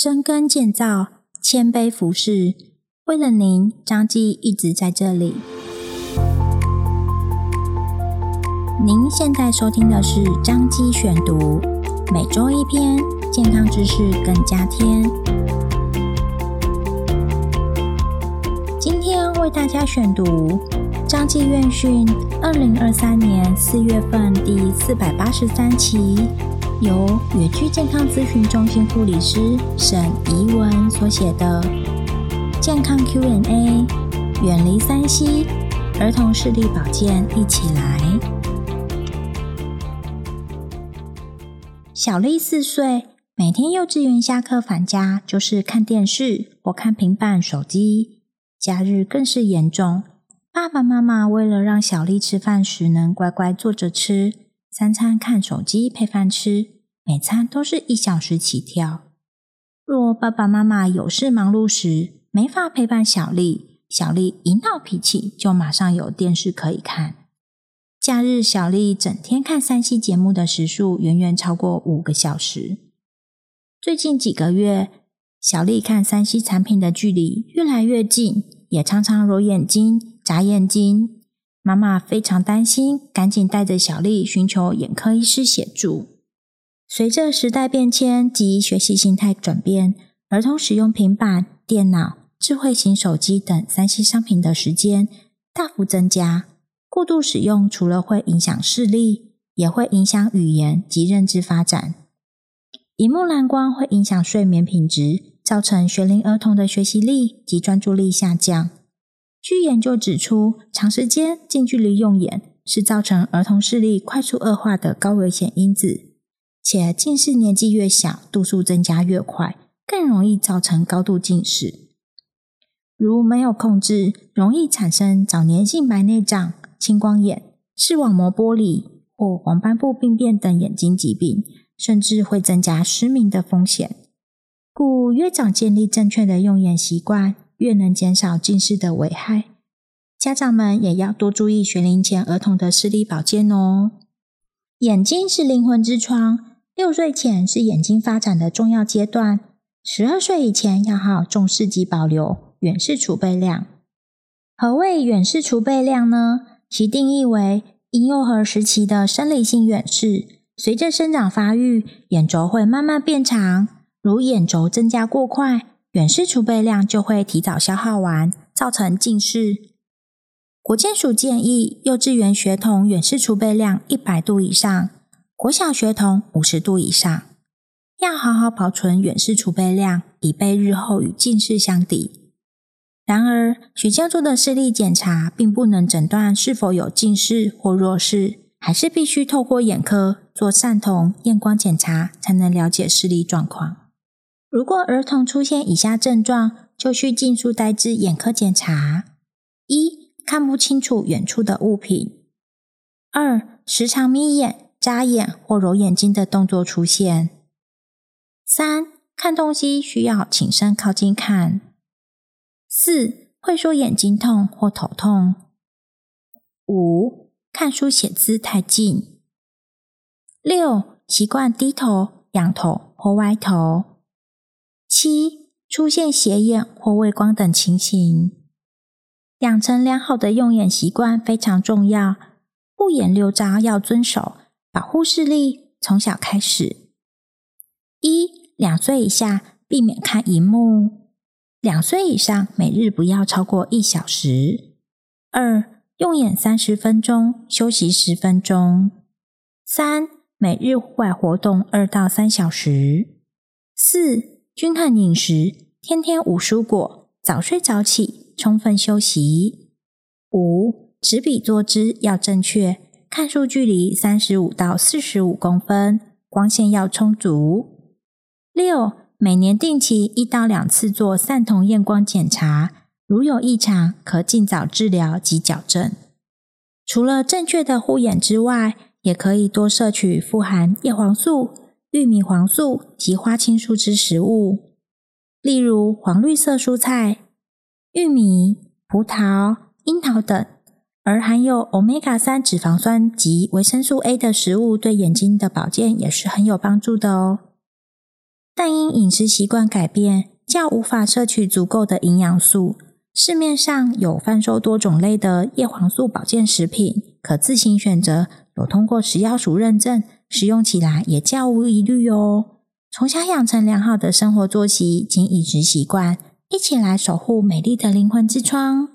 深耕建造，谦卑服侍。为了您，张记一直在这里。您现在收听的是张基选读，每周一篇健康知识更加添。今天为大家选读张基院讯二零二三年四月份第四百八十三期，由远距健康咨询中心护理师沈怡文所写的健康 Q&A，远离三 C，儿童视力保健一起来。小丽四岁，每天幼稚园下课返家就是看电视或看平板手机，假日更是严重。爸爸妈妈为了让小丽吃饭时能乖乖坐着吃，三餐看手机配饭吃，每餐都是一小时起跳。若爸爸妈妈有事忙碌时，没法陪伴小丽，小丽一闹脾气就马上有电视可以看。假日小丽整天看三 C 节目的时数远远超过五个小时。最近几个月，小丽看三 C 产品的距离越来越近，也常常揉眼睛。眨眼睛，妈妈非常担心，赶紧带着小丽寻求眼科医师协助。随着时代变迁及学习形态转变，儿童使用平板、电脑、智慧型手机等三 C 商品的时间大幅增加。过度使用除了会影响视力，也会影响语言及认知发展。萤幕蓝光会影响睡眠品质，造成学龄儿童的学习力及专注力下降。据研究指出，长时间近距离用眼是造成儿童视力快速恶化的高危险因子，且近视年纪越小，度数增加越快，更容易造成高度近视。如没有控制，容易产生早年性白内障、青光眼、视网膜剥离或黄斑部病变等眼睛疾病，甚至会增加失明的风险。故越早建立正确的用眼习惯，越能减少近视的危害，家长们也要多注意学龄前儿童的视力保健哦。眼睛是灵魂之窗，六岁前是眼睛发展的重要阶段，十二岁以前要好好重视及保留远视储备量。何谓远视储备量呢？其定义为婴幼儿时期的生理性远视，随着生长发育，眼轴会慢慢变长，如眼轴增加过快。远视储备量就会提早消耗完，造成近视。国健署建议，幼稚园学童远视储备量一百度以上，国小学童五十度以上，要好好保存远视储备量，以备日后与近视相抵。然而，学校做的视力检查并不能诊断是否有近视或弱视，还是必须透过眼科做散瞳、验光检查，才能了解视力状况。如果儿童出现以下症状，就需尽速带至眼科检查：一、看不清楚远处的物品；二、时常眯眼、眨眼或揉眼睛的动作出现；三、看东西需要倾身靠近看；四、会说眼睛痛或头痛；五、看书写字太近；六、习惯低头、仰头或歪头。七、出现斜眼或畏光等情形，养成良好的用眼习惯非常重要。护眼六招要遵守，保护视力从小开始。一、两岁以下避免看荧幕；两岁以上每日不要超过一小时。二、用眼三十分钟，休息十分钟。三、每日户外活动二到三小时。四、均衡饮食，天天五蔬果，早睡早起，充分休息。五、执笔坐姿要正确，看书距离三十五到四十五公分，光线要充足。六、每年定期一到两次做散瞳验光检查，如有异常，可尽早治疗及矫正。除了正确的护眼之外，也可以多摄取富含叶黄素。玉米黄素及花青素之食物，例如黄绿色蔬菜、玉米、葡萄、樱桃等；而含有欧米伽三脂肪酸及维生素 A 的食物，对眼睛的保健也是很有帮助的哦。但因饮食习惯改变，较无法摄取足够的营养素。市面上有贩售多种类的叶黄素保健食品，可自行选择，有通过食药署认证，使用起来也较无疑虑哦。从小养成良好的生活作息及饮食习惯，一起来守护美丽的灵魂之窗。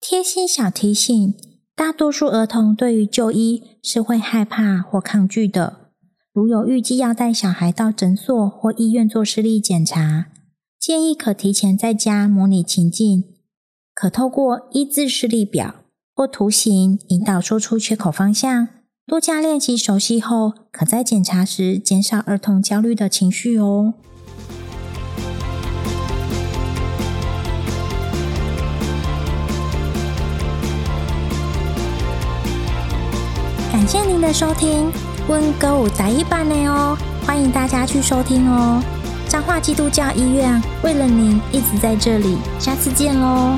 贴心小提醒：大多数儿童对于就医是会害怕或抗拒的。如有预计要带小孩到诊所或医院做视力检查，建议可提前在家模拟情境，可透过一字视力表或图形引导说出缺口方向。多加练习熟悉后，可在检查时减少儿童焦虑的情绪哦。感谢您的收听，温哥舞台一版的哦，欢迎大家去收听哦。彰化基督教医院为了您一直在这里，下次见喽。